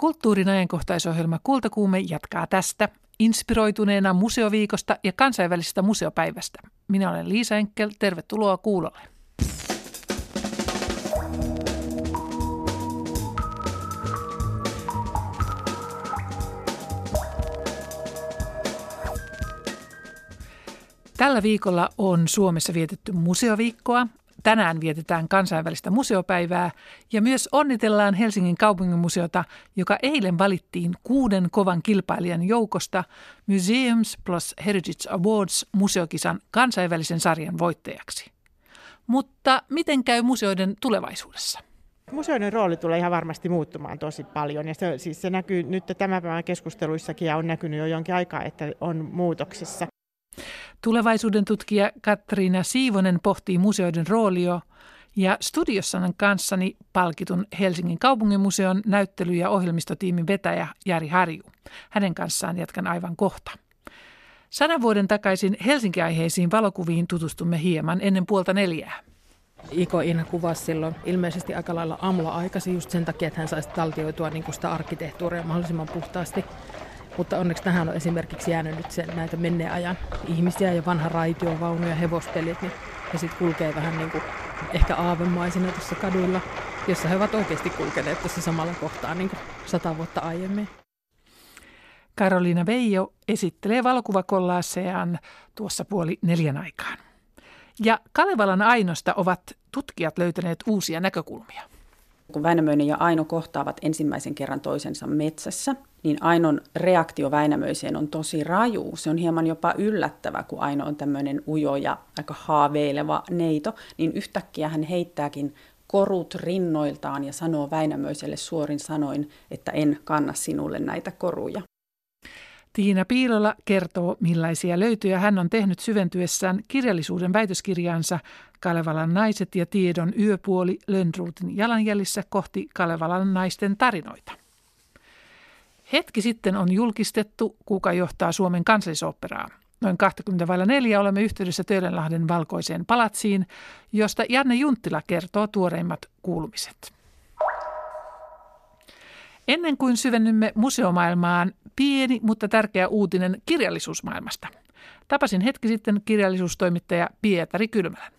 Kulttuurin ajankohtaisohjelma Kultakuume jatkaa tästä inspiroituneena museoviikosta ja kansainvälisestä museopäivästä. Minä olen Liisa Enkel, tervetuloa kuulolle. Tällä viikolla on Suomessa vietetty museoviikkoa. Tänään vietetään kansainvälistä museopäivää ja myös onnitellaan Helsingin kaupunginmuseota, joka eilen valittiin kuuden kovan kilpailijan joukosta Museums plus Heritage Awards museokisan kansainvälisen sarjan voittajaksi. Mutta miten käy museoiden tulevaisuudessa? Museoiden rooli tulee ihan varmasti muuttumaan tosi paljon ja se, siis se näkyy nyt tämän päivän keskusteluissakin ja on näkynyt jo jonkin aikaa, että on muutoksissa. Tulevaisuuden tutkija Katriina Siivonen pohtii museoiden roolia ja studiossa kanssani palkitun Helsingin kaupunginmuseon näyttely- ja ohjelmistotiimin vetäjä Jari Harju. Hänen kanssaan jatkan aivan kohta. Sadan vuoden takaisin Helsinki-aiheisiin valokuviin tutustumme hieman ennen puolta neljää. Iko Ina kuvasi silloin ilmeisesti aika lailla aamulla aikaisin just sen takia, että hän saisi taltioitua niin sitä arkkitehtuuria mahdollisimman puhtaasti. Mutta onneksi tähän on esimerkiksi jäänyt nyt sen, näitä menneen ajan ihmisiä ja vanha raitiovaunu ja hevospelit, niin he sitten kulkee vähän niin kuin ehkä aavemaisina tuossa kaduilla, jossa he ovat oikeasti kulkeneet tuossa samalla kohtaa niin kuin sata vuotta aiemmin. Karoliina Veijo esittelee valokuvakollaaseaan tuossa puoli neljän aikaan. Ja Kalevalan Ainosta ovat tutkijat löytäneet uusia näkökulmia. Kun Väinämöinen ja Aino kohtaavat ensimmäisen kerran toisensa metsässä, niin Ainon reaktio Väinämöiseen on tosi raju. Se on hieman jopa yllättävä, kun Aino on tämmöinen ujo ja aika haaveileva neito, niin yhtäkkiä hän heittääkin korut rinnoiltaan ja sanoo Väinämöiselle suorin sanoin, että en kanna sinulle näitä koruja. Tiina Piilola kertoo, millaisia löytöjä hän on tehnyt syventyessään kirjallisuuden väitöskirjaansa Kalevalan naiset ja tiedon yöpuoli Lönnruutin jalanjäljissä kohti Kalevalan naisten tarinoita. Hetki sitten on julkistettu, kuka johtaa Suomen kansallisoperaa. Noin 24 olemme yhteydessä Töölönlahden valkoiseen palatsiin, josta Janne Junttila kertoo tuoreimmat kuulumiset. Ennen kuin syvennymme museomaailmaan, pieni, mutta tärkeä uutinen kirjallisuusmaailmasta. Tapasin hetki sitten kirjallisuustoimittaja Pietari Kylmälän.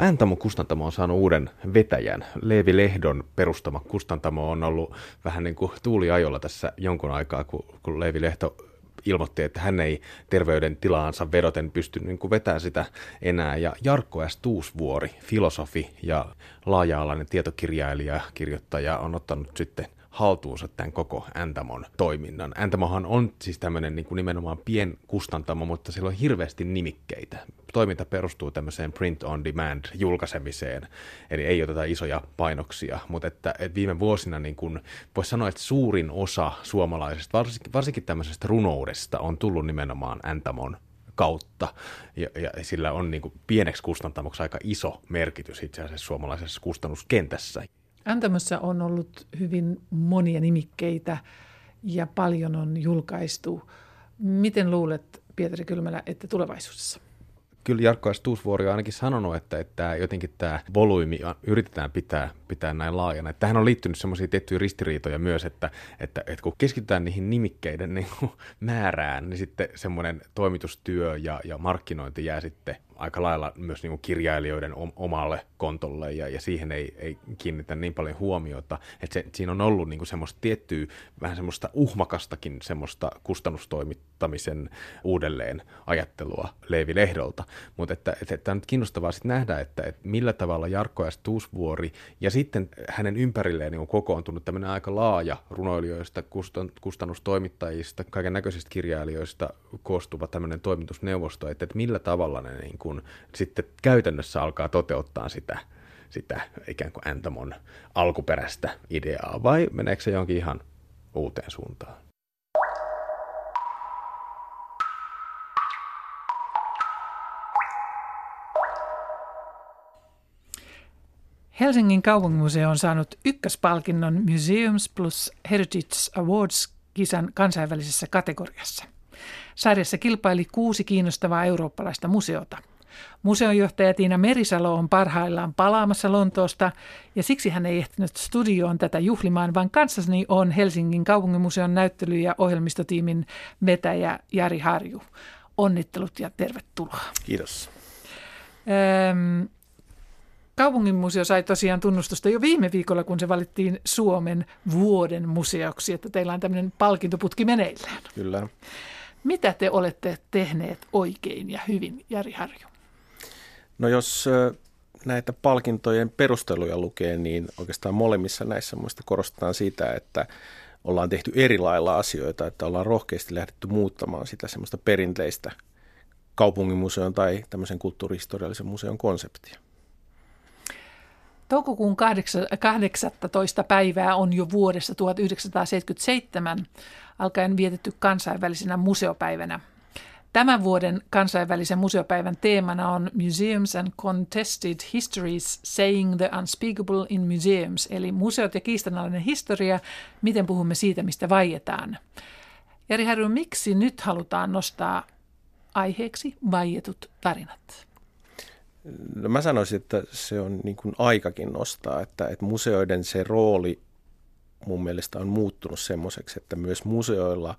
Äntamo Kustantamo on saanut uuden vetäjän. Leevi Lehdon perustama Kustantamo on ollut vähän niin kuin tuuliajolla tässä jonkun aikaa, kun, kun Leevi Lehto ilmoitti, että hän ei terveyden tilaansa vedoten pysty niin kuin vetämään sitä enää. Ja Jarkko S. Tuusvuori, filosofi ja laaja-alainen tietokirjailija, kirjoittaja, on ottanut sitten haltuunsa tämän koko Antamon toiminnan. Antamohan on siis tämmöinen niin kuin nimenomaan kustantamo, mutta sillä on hirveästi nimikkeitä. Toiminta perustuu tämmöiseen print on demand julkaisemiseen, eli ei oteta isoja painoksia, mutta että, että viime vuosina niin kuin voisi sanoa, että suurin osa suomalaisesta, varsinkin, varsinkin tämmöisestä runoudesta on tullut nimenomaan Antamon kautta. Ja, ja sillä on niin kuin pieneksi kustantamoksi aika iso merkitys itse asiassa suomalaisessa kustannuskentässä. Antamossa on ollut hyvin monia nimikkeitä ja paljon on julkaistu. Miten luulet, Pietari Kylmälä, että tulevaisuudessa? Kyllä Jarkko Stuusvuori on ainakin sanonut, että, että jotenkin tämä volyymi yritetään pitää, pitää näin laajana. Että tähän on liittynyt semmoisia tiettyjä ristiriitoja myös, että, että, että kun keskitytään niihin nimikkeiden niin määrään, niin sitten semmoinen toimitustyö ja, ja markkinointi jää sitten aika lailla myös niin kuin kirjailijoiden omalle kontolle ja, ja siihen ei, ei kiinnitä niin paljon huomiota. Että se, siinä on ollut niin kuin semmoista tiettyä, vähän semmoista uhmakastakin semmoista kustannustoimittamisen uudelleen ajattelua Leevi Lehdolta. Mutta että, että, että on nyt kiinnostavaa sitten nähdä, että, että millä tavalla Jarkko ja Tuusvuori ja sitten hänen ympärilleen niin on kokoontunut tämmöinen aika laaja runoilijoista, kustannustoimittajista, kaiken näköisistä kirjailijoista koostuva tämmöinen toimitusneuvosto, että, että millä tavalla ne niin kun sitten käytännössä alkaa toteuttaa sitä, sitä ikään kuin Antamon alkuperäistä ideaa, vai meneekö se jonkin ihan uuteen suuntaan? Helsingin kaupungimuseo on saanut ykköspalkinnon Museums plus Heritage Awards kisan kansainvälisessä kategoriassa. Sarjassa kilpaili kuusi kiinnostavaa eurooppalaista museota. Museonjohtaja Tiina Merisalo on parhaillaan palaamassa Lontoosta ja siksi hän ei ehtinyt studioon tätä juhlimaan, vaan kanssani on Helsingin kaupunginmuseon näyttely- ja ohjelmistotiimin vetäjä Jari Harju. Onnittelut ja tervetuloa. Kiitos. Öm, Kaupunginmuseo sai tosiaan tunnustusta jo viime viikolla, kun se valittiin Suomen vuoden museoksi, että teillä on tämmöinen palkintoputki meneillään. Kyllä. Mitä te olette tehneet oikein ja hyvin, Jari Harju? No jos näitä palkintojen perusteluja lukee, niin oikeastaan molemmissa näissä muista korostetaan sitä, että ollaan tehty eri lailla asioita, että ollaan rohkeasti lähdetty muuttamaan sitä semmoista perinteistä kaupunginmuseon tai tämmöisen kulttuurihistoriallisen museon konseptia. Toukokuun 18. päivää on jo vuodessa 1977 alkaen vietetty kansainvälisenä museopäivänä. Tämän vuoden kansainvälisen museopäivän teemana on Museums and Contested Histories Saying the Unspeakable in Museums, eli museot ja kiistanalainen historia, miten puhumme siitä, mistä vaietaan. Jari Harju, miksi nyt halutaan nostaa aiheeksi vaietut tarinat? No mä sanoisin, että se on niin kuin aikakin nostaa, että, että museoiden se rooli mun mielestä on muuttunut semmoiseksi, että myös museoilla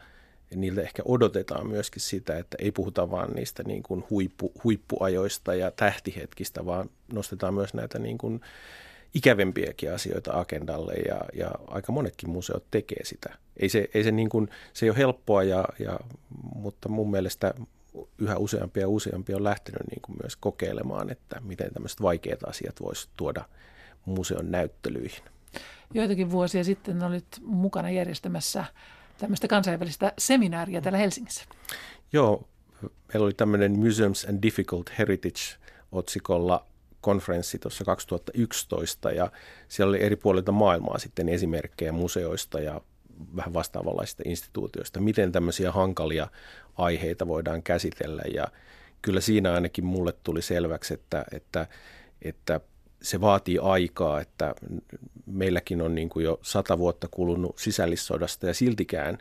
niiltä ehkä odotetaan myöskin sitä, että ei puhuta vaan niistä niin kuin huippu, huippuajoista ja tähtihetkistä, vaan nostetaan myös näitä niin kuin ikävempiäkin asioita agendalle ja, ja aika monetkin museot tekee sitä. Ei se, ei se, niin kuin, se ei ole helppoa, ja, ja, mutta mun mielestä yhä useampia ja useampia on lähtenyt niin kuin myös kokeilemaan, että miten tämmöiset vaikeat asiat voisi tuoda museon näyttelyihin. Joitakin vuosia sitten olit mukana järjestämässä tämmöistä kansainvälistä seminaaria täällä Helsingissä. Joo, meillä oli tämmöinen Museums and Difficult Heritage-otsikolla konferenssi tuossa 2011 ja siellä oli eri puolilta maailmaa sitten esimerkkejä museoista ja vähän vastaavanlaisista instituutioista, miten tämmöisiä hankalia aiheita voidaan käsitellä ja kyllä siinä ainakin mulle tuli selväksi, että, että, että se vaatii aikaa, että meilläkin on niin kuin jo sata vuotta kulunut sisällissodasta ja siltikään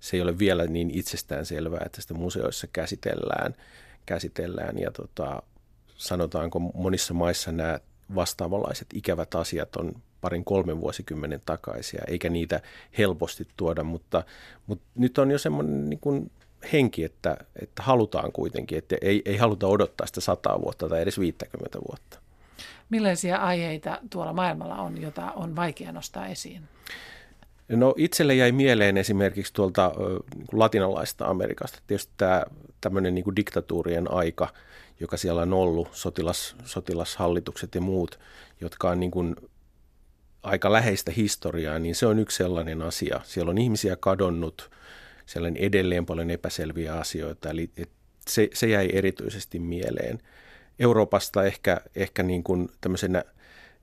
se ei ole vielä niin itsestään selvää, että sitä museoissa käsitellään, käsitellään ja tota, sanotaanko monissa maissa nämä vastaavanlaiset ikävät asiat on parin kolmen vuosikymmenen takaisia, eikä niitä helposti tuoda, mutta, mutta nyt on jo semmoinen niin kuin henki, että, että halutaan kuitenkin, että ei, ei haluta odottaa sitä sataa vuotta tai edes 50 vuotta. Millaisia aiheita tuolla maailmalla on, jota on vaikea nostaa esiin? No itselle jäi mieleen esimerkiksi tuolta niin latinalaista Amerikasta. Tietysti tämä tämmöinen niin kuin diktatuurien aika, joka siellä on ollut, sotilas, sotilashallitukset ja muut, jotka on niin kuin aika läheistä historiaa, niin se on yksi sellainen asia. Siellä on ihmisiä kadonnut, siellä on edelleen paljon epäselviä asioita, eli se, se jäi erityisesti mieleen. Euroopasta ehkä, ehkä niin kuin tämmöisenä,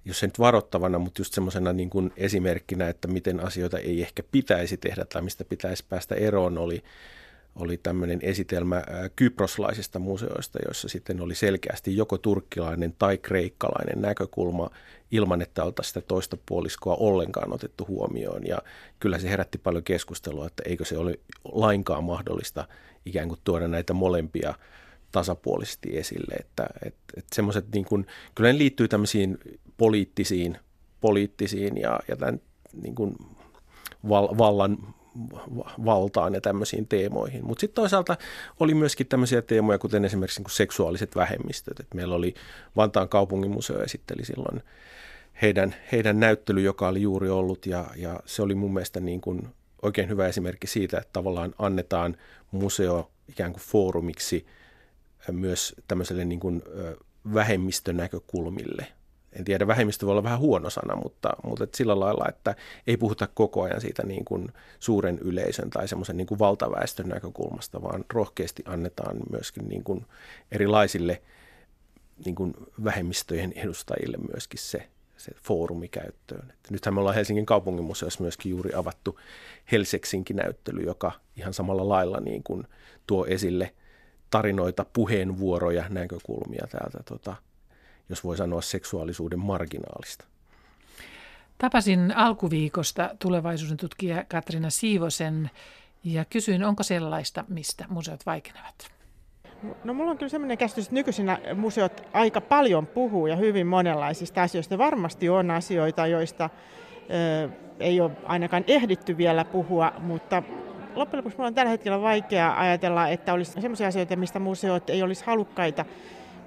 jos se nyt varoittavana, mutta just semmoisena niin kuin esimerkkinä, että miten asioita ei ehkä pitäisi tehdä tai mistä pitäisi päästä eroon, oli oli tämmöinen esitelmä kyproslaisista museoista, joissa sitten oli selkeästi joko turkkilainen tai kreikkalainen näkökulma ilman, että oltaisiin sitä toista puoliskoa ollenkaan otettu huomioon. Ja kyllä se herätti paljon keskustelua, että eikö se ole lainkaan mahdollista ikään kuin tuoda näitä molempia tasapuolisesti esille. Että, että, että semmoiset niin kuin, kyllä ne liittyy tämmöisiin poliittisiin, poliittisiin ja, ja tämän niin kuin val, vallan valtaan ja tämmöisiin teemoihin. Mutta sitten toisaalta oli myöskin tämmöisiä teemoja, kuten esimerkiksi niin seksuaaliset vähemmistöt. Et meillä oli Vantaan kaupunginmuseo esitteli silloin heidän, heidän näyttely, joka oli juuri ollut, ja, ja se oli mun mielestä niin kuin oikein hyvä esimerkki siitä, että tavallaan annetaan museo ikään kuin foorumiksi myös tämmöiselle niin kuin vähemmistönäkökulmille – en tiedä, vähemmistö voi olla vähän huono sana, mutta, mutta et sillä lailla, että ei puhuta koko ajan siitä niin kuin suuren yleisön tai semmoisen niin valtaväestön näkökulmasta, vaan rohkeasti annetaan myöskin niin kuin erilaisille niin kuin vähemmistöjen edustajille myöskin se, se foorumi käyttöön. Et nythän me ollaan Helsingin kaupunginmuseossa myöskin juuri avattu Helseksinkin näyttely, joka ihan samalla lailla niin kuin tuo esille tarinoita, puheenvuoroja, näkökulmia täältä tota, jos voi sanoa seksuaalisuuden marginaalista. Tapasin alkuviikosta tulevaisuuden tutkija Katrina Siivosen ja kysyin, onko sellaista, mistä museot vaikenevat. No mulla on kyllä sellainen käsitys, että nykyisinä museot aika paljon puhuu ja hyvin monenlaisista asioista. Varmasti on asioita, joista ö, ei ole ainakaan ehditty vielä puhua, mutta loppujen lopuksi minulla on tällä hetkellä vaikea ajatella, että olisi sellaisia asioita, mistä museot ei olisi halukkaita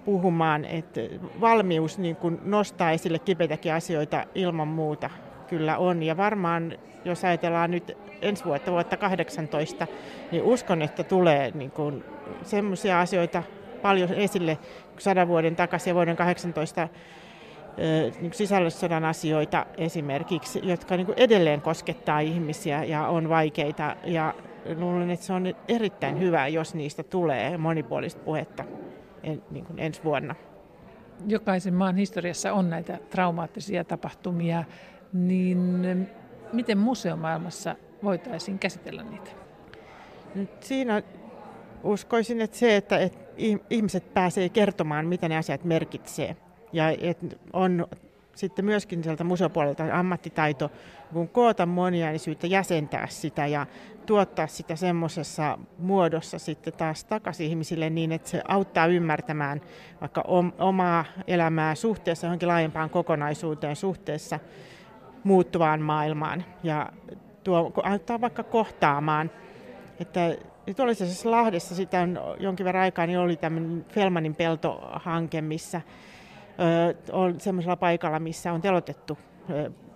puhumaan. Että valmius niin kuin nostaa esille kipeitäkin asioita ilman muuta kyllä on. Ja varmaan, jos ajatellaan nyt ensi vuotta, vuotta 18, niin uskon, että tulee niin kuin sellaisia asioita paljon esille sadan vuoden takaisin ja vuoden 18 niin sisällissodan asioita esimerkiksi, jotka niin kuin edelleen koskettaa ihmisiä ja on vaikeita. Ja luulen, että se on erittäin hyvä, jos niistä tulee monipuolista puhetta niin kuin ensi vuonna. Jokaisen maan historiassa on näitä traumaattisia tapahtumia, niin miten museomaailmassa voitaisiin käsitellä niitä? Nyt siinä uskoisin, että se, että, että ihmiset pääsee kertomaan, mitä ne asiat merkitsee. Ja että on sitten myöskin sieltä museopuolelta ammattitaito, kun koota moniäänisyyttä, jäsentää sitä ja tuottaa sitä semmoisessa muodossa sitten taas takaisin ihmisille niin, että se auttaa ymmärtämään vaikka omaa elämää suhteessa johonkin laajempaan kokonaisuuteen, suhteessa muuttuvaan maailmaan ja tuo, auttaa vaikka kohtaamaan. Että nyt oli se Lahdessa sitä on jonkin verran aikaa, niin oli tämmöinen Felmanin peltohanke, missä on semmoisella paikalla, missä on telotettu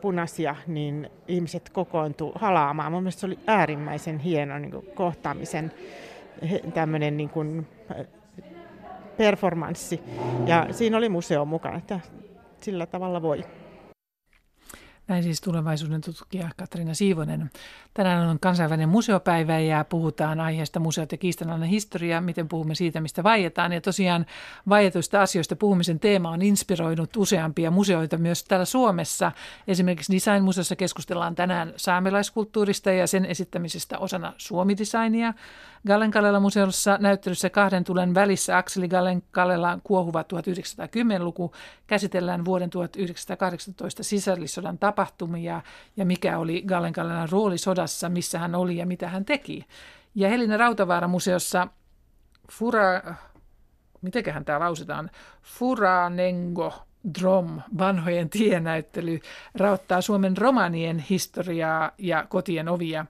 punaisia, niin ihmiset kokoontu halaamaan. Mun mielestä se oli äärimmäisen hieno niin kuin kohtaamisen tämmöinen niin kuin, performanssi. Ja siinä oli museo mukana, että sillä tavalla voi. Näin siis tulevaisuuden tutkija Katriina Siivonen. Tänään on kansainvälinen museopäivä ja puhutaan aiheesta museot ja kiistanalainen historia, miten puhumme siitä, mistä vaietaan. Ja tosiaan vaietuista asioista puhumisen teema on inspiroinut useampia museoita myös täällä Suomessa. Esimerkiksi Design-museossa keskustellaan tänään saamelaiskulttuurista ja sen esittämisestä osana suomidesignia. Gallen museossa näyttelyssä kahden tulen välissä Akseli Gallen kuohuva 1910-luku käsitellään vuoden 1918 sisällissodan tapahtumia ja mikä oli Gallen rooli sodassa, missä hän oli ja mitä hän teki. Ja Helina Rautavaara-museossa Fura, mitenköhän tämä lausutaan, Furanengo Drom, vanhojen tienäyttely, rauttaa Suomen romanien historiaa ja kotien ovia.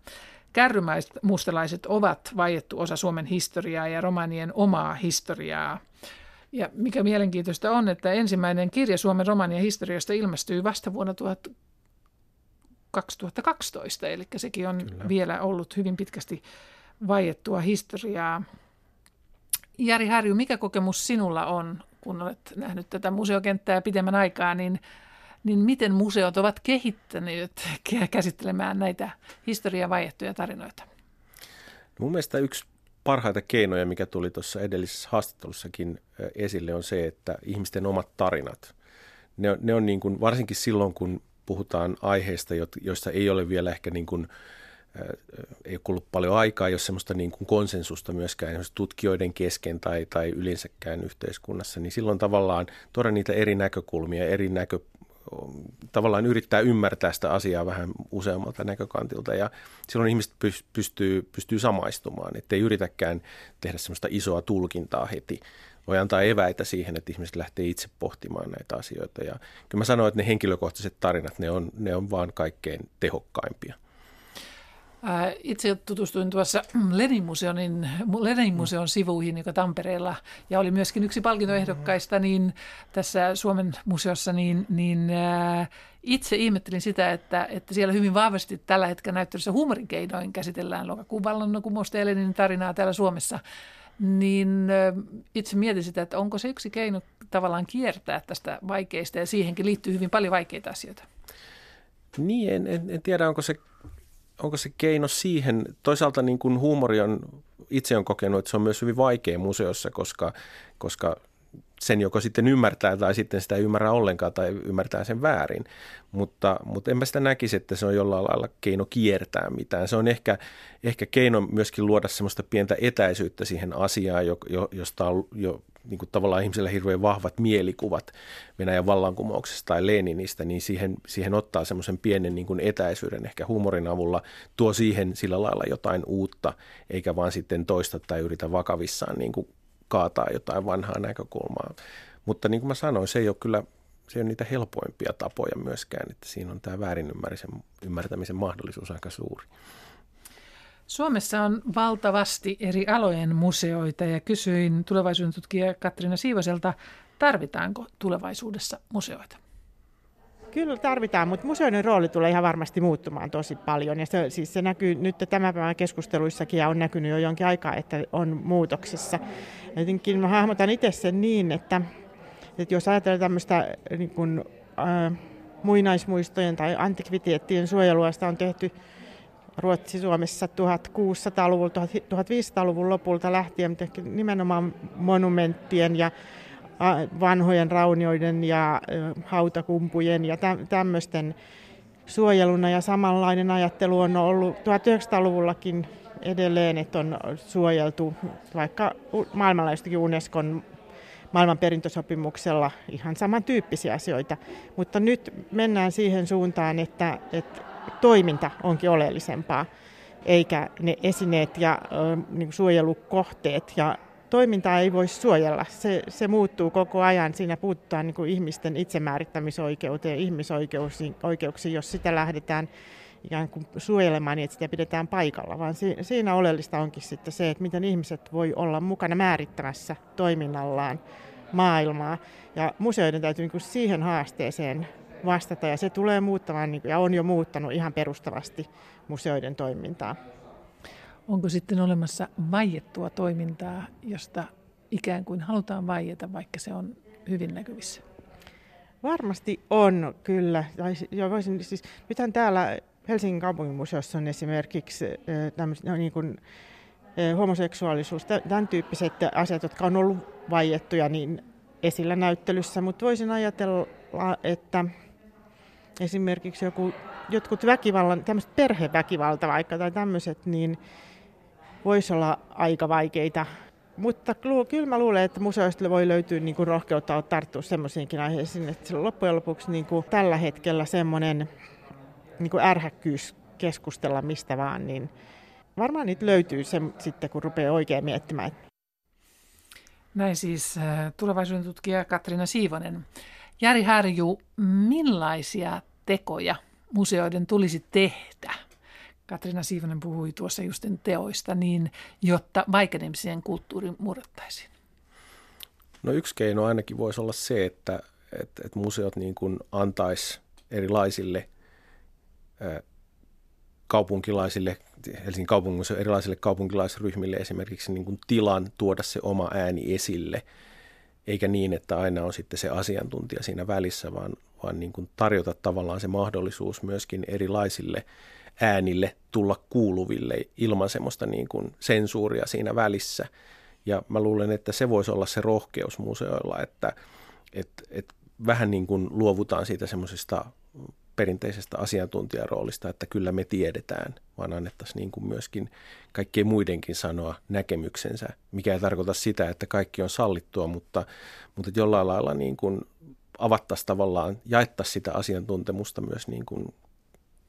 Kärrymäiset mustalaiset ovat vaiettu osa Suomen historiaa ja romanien omaa historiaa. Ja mikä mielenkiintoista on, että ensimmäinen kirja Suomen romanien historiasta ilmestyy vasta vuonna 2012, eli sekin on Kyllä. vielä ollut hyvin pitkästi vaiettua historiaa. Jari Harju, mikä kokemus sinulla on, kun olet nähnyt tätä museokenttää pitemmän aikaa, niin, niin miten museot ovat kehittäneet käsittelemään näitä historiaa vaiettuja tarinoita? Mun mielestä yksi parhaita keinoja, mikä tuli tuossa edellisessä haastattelussakin esille, on se, että ihmisten omat tarinat, ne ne on niin kuin, varsinkin silloin, kun puhutaan aiheista, joista ei ole vielä ehkä niin kuin, ei ole kulunut paljon aikaa, jos semmoista niin kuin konsensusta myöskään tutkijoiden kesken tai, tai yleensäkään yhteiskunnassa, niin silloin tavallaan tuoda niitä eri näkökulmia, eri näkö, tavallaan yrittää ymmärtää sitä asiaa vähän useammalta näkökantilta ja silloin ihmiset pystyy, pystyy samaistumaan, ettei yritäkään tehdä semmoista isoa tulkintaa heti. Voi antaa eväitä siihen, että ihmiset lähtee itse pohtimaan näitä asioita ja kyllä mä sanoin, että ne henkilökohtaiset tarinat, ne on, ne on vaan kaikkein tehokkaimpia. Itse tutustuin tuossa Lenin museon, Lenin museon sivuihin, joka Tampereella, ja oli myöskin yksi palkintoehdokkaista niin tässä Suomen museossa, niin, niin itse ihmettelin sitä, että, että siellä hyvin vahvasti tällä hetkellä näyttelyssä huumorin keinoin käsitellään lokakuun vallankumousta ja Leninin tarinaa täällä Suomessa. Niin itse mietin sitä, että onko se yksi keino tavallaan kiertää tästä vaikeista, ja siihenkin liittyy hyvin paljon vaikeita asioita. Niin, en, en, en tiedä, onko se onko se keino siihen, toisaalta niin kuin huumori on, itse on kokenut, että se on myös hyvin vaikea museossa, koska, koska sen joko sitten ymmärtää tai sitten sitä ei ymmärrä ollenkaan tai ymmärtää sen väärin. Mutta, mutta en mä sitä näkisi, että se on jollain lailla keino kiertää mitään. Se on ehkä, ehkä keino myöskin luoda semmoista pientä etäisyyttä siihen asiaan, jo, jo, josta on jo niin kuin tavallaan ihmisellä hirveän vahvat mielikuvat Venäjän vallankumouksesta tai Leninistä, niin siihen, siihen ottaa semmoisen pienen niin kuin etäisyyden ehkä huumorin avulla, tuo siihen sillä lailla jotain uutta, eikä vaan sitten toista tai yritä vakavissaan niin kuin kaataa jotain vanhaa näkökulmaa. Mutta niin kuin mä sanoin, se ei ole kyllä se ei ole niitä helpoimpia tapoja myöskään, että siinä on tämä väärin ymmärtämisen mahdollisuus aika suuri. Suomessa on valtavasti eri alojen museoita ja kysyin tulevaisuuden tutkija Katriina Siivoselta, tarvitaanko tulevaisuudessa museoita? Kyllä tarvitaan, mutta museoiden rooli tulee ihan varmasti muuttumaan tosi paljon. Ja se, siis se näkyy nyt tämän päivän keskusteluissakin ja on näkynyt jo jonkin aikaa, että on muutoksissa. Jotenkin mä hahmotan itse sen niin, että, että jos ajatellaan tämmöistä niin kuin, äh, muinaismuistojen tai antikviteettien suojelua, sitä on tehty Ruotsi-Suomessa 1600-luvun, 1500-luvun lopulta lähtien, nimenomaan monumenttien ja vanhojen raunioiden ja hautakumpujen ja tämmöisten suojeluna. Ja samanlainen ajattelu on ollut 1900-luvullakin edelleen, että on suojeltu vaikka maailmanlaajuisesti Unescon maailmanperintösopimuksella ihan samantyyppisiä asioita. Mutta nyt mennään siihen suuntaan, että, että toiminta onkin oleellisempaa, eikä ne esineet ja niin suojelukohteet ja toimintaa ei voi suojella. Se, se muuttuu koko ajan. Siinä puuttuu niin ihmisten itsemäärittämisoikeuteen ihmisoikeuksiin, jos sitä lähdetään ikään kuin suojelemaan niin, että sitä pidetään paikalla, vaan si, siinä oleellista onkin sitten se, että miten ihmiset voi olla mukana määrittämässä toiminnallaan maailmaa. Ja museoiden täytyy niin kuin siihen haasteeseen vastata, ja se tulee muuttamaan, niin kuin, ja on jo muuttanut ihan perustavasti museoiden toimintaa. Onko sitten olemassa vaiettua toimintaa, josta ikään kuin halutaan vaieta, vaikka se on hyvin näkyvissä? Varmasti on, kyllä. Tai, jo voisin, siis, nythän täällä Helsingin kaupunginmuseossa on esimerkiksi tämmöiset, no, niin kuin, homoseksuaalisuus, tämän tyyppiset asiat, jotka on ollut vaiettuja niin esillä näyttelyssä, mutta voisin ajatella, että esimerkiksi joku, jotkut väkivallan, tämmöiset perheväkivalta vaikka tai tämmöiset, niin voisi olla aika vaikeita. Mutta kyllä mä luulen, että museoista voi löytyä niin kuin rohkeutta tarttua semmoisiinkin aiheisiin, että loppujen lopuksi niin kuin tällä hetkellä semmoinen niin kuin ärhäkkyys keskustella mistä vaan, niin varmaan niitä löytyy se, sitten, kun rupeaa oikein miettimään. Näin siis äh, tulevaisuuden tutkija Katriina Siivonen. Jari Härju, millaisia tekoja museoiden tulisi tehdä Katrina Siivonen puhui tuossa justen teoista, niin jotta vaikenemisen kulttuuri murrettaisiin? No yksi keino ainakin voisi olla se, että, että, että museot niin kuin antaisi erilaisille kaupunkilaisille, Helsingin kaupungissa erilaisille kaupunkilaisryhmille esimerkiksi niin kuin tilan tuoda se oma ääni esille, eikä niin, että aina on sitten se asiantuntija siinä välissä, vaan, vaan niin kuin tarjota tavallaan se mahdollisuus myöskin erilaisille äänille tulla kuuluville ilman semmoista niin kuin sensuuria siinä välissä. Ja mä luulen, että se voisi olla se rohkeus museoilla, että et, et vähän niin kuin luovutaan siitä semmoisesta perinteisestä asiantuntijaroolista, että kyllä me tiedetään, vaan annettaisiin niin kuin myöskin kaikkien muidenkin sanoa näkemyksensä, mikä ei tarkoita sitä, että kaikki on sallittua, mutta, mutta jollain lailla niin kuin avattaisiin tavallaan, jaettaisiin sitä asiantuntemusta myös niin kuin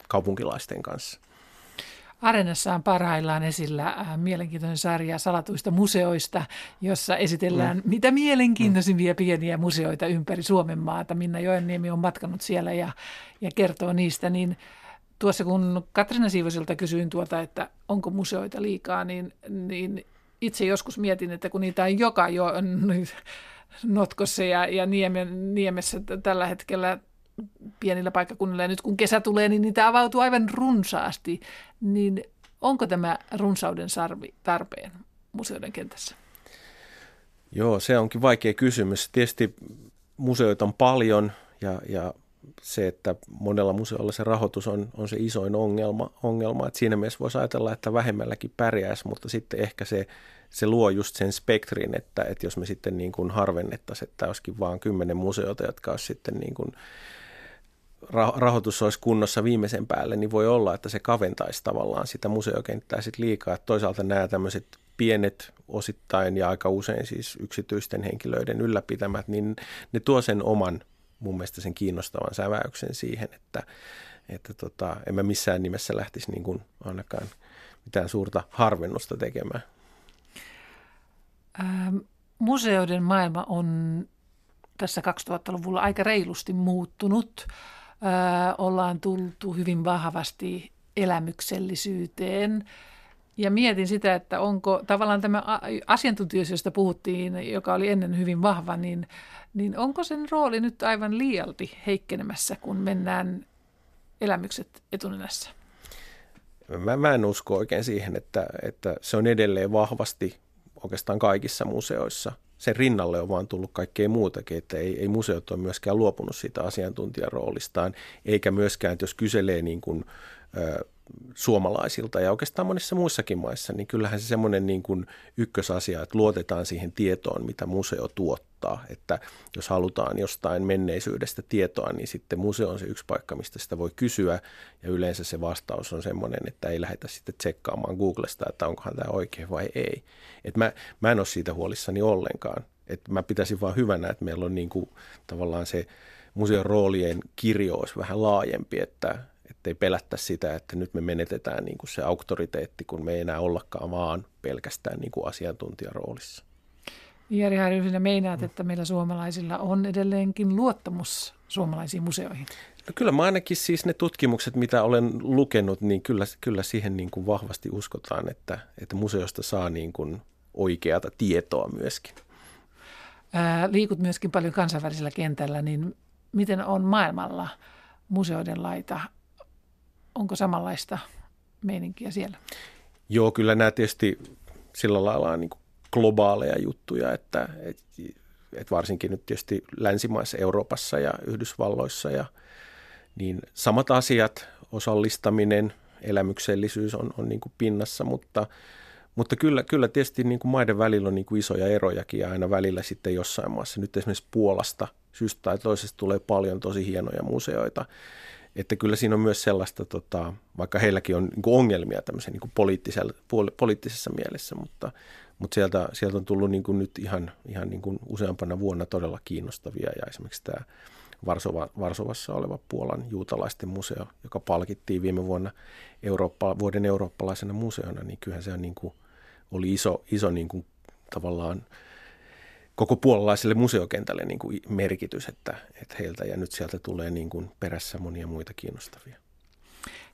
kaupunkilaisten kanssa. Arenassa on parhaillaan esillä äh, mielenkiintoinen sarja salatuista museoista, jossa esitellään mm. mitä mielenkiintoisimpia pieniä museoita ympäri Suomen maata. Minna Joenniemi on matkanut siellä ja, ja kertoo niistä. Niin tuossa kun Katrina Siivosilta kysyin tuota, että onko museoita liikaa, niin, niin itse joskus mietin, että kun niitä on joka jo Notkossa ja, ja Niemessä tällä hetkellä pienillä paikkakunnilla ja nyt kun kesä tulee, niin niitä avautuu aivan runsaasti. Niin onko tämä runsauden sarvi tarpeen museoiden kentässä? Joo, se onkin vaikea kysymys. Tietysti museoita on paljon ja, ja se, että monella museolla se rahoitus on, on se isoin ongelma, ongelma. että siinä mielessä voisi ajatella, että vähemmälläkin pärjäisi, mutta sitten ehkä se, se luo just sen spektrin, että, että jos me sitten niin kuin harvennettaisiin, että olisikin vain kymmenen museota, jotka olisi sitten niin kuin rahoitus olisi kunnossa viimeisen päälle, niin voi olla, että se kaventaisi tavallaan sitä museokenttää sit liikaa. Että toisaalta nämä tämmöiset pienet osittain ja aika usein siis yksityisten henkilöiden ylläpitämät, niin ne tuo sen oman mun mielestä sen kiinnostavan säväyksen siihen, että, että tota, en mä missään nimessä lähtisi niin kuin ainakaan mitään suurta harvennusta tekemään. Ähm, museoiden maailma on tässä 2000-luvulla aika reilusti muuttunut. Öö, ollaan tultu hyvin vahvasti elämyksellisyyteen. Ja mietin sitä, että onko tavallaan tämä asiantuntijuus, josta puhuttiin, joka oli ennen hyvin vahva, niin, niin onko sen rooli nyt aivan liialti heikkenemässä, kun mennään elämykset etunenässä? Mä, mä en usko oikein siihen, että, että se on edelleen vahvasti oikeastaan kaikissa museoissa. Sen rinnalle on vaan tullut kaikkea muutakin, että ei, ei museot ole myöskään luopunut siitä asiantuntijaroolistaan, eikä myöskään, että jos kyselee niin kuin, ö, suomalaisilta ja oikeastaan monissa muissakin maissa, niin kyllähän se semmoinen niin kuin ykkösasia, että luotetaan siihen tietoon, mitä museo tuottaa. Että jos halutaan jostain menneisyydestä tietoa, niin sitten museo on se yksi paikka, mistä sitä voi kysyä. Ja yleensä se vastaus on semmoinen, että ei lähdetä sitten tsekkaamaan Googlesta, että onkohan tämä oikein vai ei. Et mä, mä en ole siitä huolissani ollenkaan. Et mä pitäisin vaan hyvänä, että meillä on niin kuin tavallaan se museon roolien kirjo olisi vähän laajempi, että, ettei pelättä sitä, että nyt me menetetään niin kuin se auktoriteetti, kun me ei enää ollakaan vaan pelkästään niin kuin asiantuntijaroolissa. Jari Harju, meinaat, että meillä suomalaisilla on edelleenkin luottamus suomalaisiin museoihin? No kyllä mä ainakin siis ne tutkimukset, mitä olen lukenut, niin kyllä, kyllä siihen niin kuin vahvasti uskotaan, että, että museosta saa niin kuin oikeata tietoa myöskin. Ää, liikut myöskin paljon kansainvälisellä kentällä, niin miten on maailmalla museoiden laita? Onko samanlaista meininkiä siellä? Joo, kyllä nämä tietysti sillä lailla on niin globaaleja juttuja, että et, et varsinkin nyt tietysti länsimaissa, Euroopassa ja Yhdysvalloissa ja niin samat asiat, osallistaminen, elämyksellisyys on, on niin kuin pinnassa, mutta, mutta kyllä, kyllä tietysti niin kuin maiden välillä on niin kuin isoja erojakin ja aina välillä sitten jossain maassa. Nyt esimerkiksi Puolasta syystä tai toisesta tulee paljon tosi hienoja museoita että kyllä siinä on myös sellaista, tota, vaikka heilläkin on niin ongelmia tämmöisen niin poliittisella, poliittisessa mielessä, mutta, mutta sieltä, sieltä on tullut niin nyt ihan, ihan niin kuin useampana vuonna todella kiinnostavia ja esimerkiksi tämä Varsova, Varsovassa oleva Puolan juutalaisten museo, joka palkittiin viime vuonna Eurooppa, vuoden eurooppalaisena museona, niin kyllähän se on niin kuin, oli iso, iso niin kuin, tavallaan koko puolalaiselle museokentälle niin kuin merkitys, että, että heiltä ja nyt sieltä tulee niin kuin perässä monia muita kiinnostavia.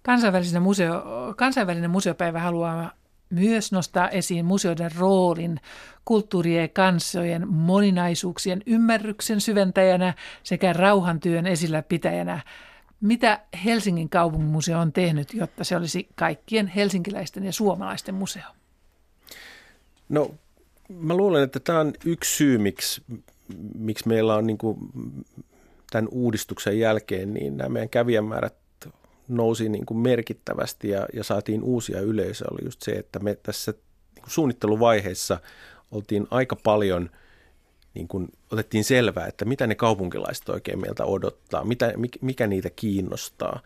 Kansainvälinen, museo, kansainvälinen museopäivä haluaa myös nostaa esiin museoiden roolin kulttuurien ja kansojen moninaisuuksien ymmärryksen syventäjänä sekä rauhantyön esilläpitäjänä. Mitä Helsingin kaupunginmuseo on tehnyt, jotta se olisi kaikkien helsinkiläisten ja suomalaisten museo? No mä luulen, että tämä on yksi syy, miksi, miksi meillä on niin kuin tämän uudistuksen jälkeen, niin nämä meidän kävijämäärät nousi niin kuin merkittävästi ja, ja saatiin uusia yleisöjä, oli just se, että me tässä niin kuin suunnitteluvaiheessa oltiin aika paljon niin kuin otettiin selvää, että mitä ne kaupunkilaiset oikein meiltä odottaa, mitä, mikä niitä kiinnostaa.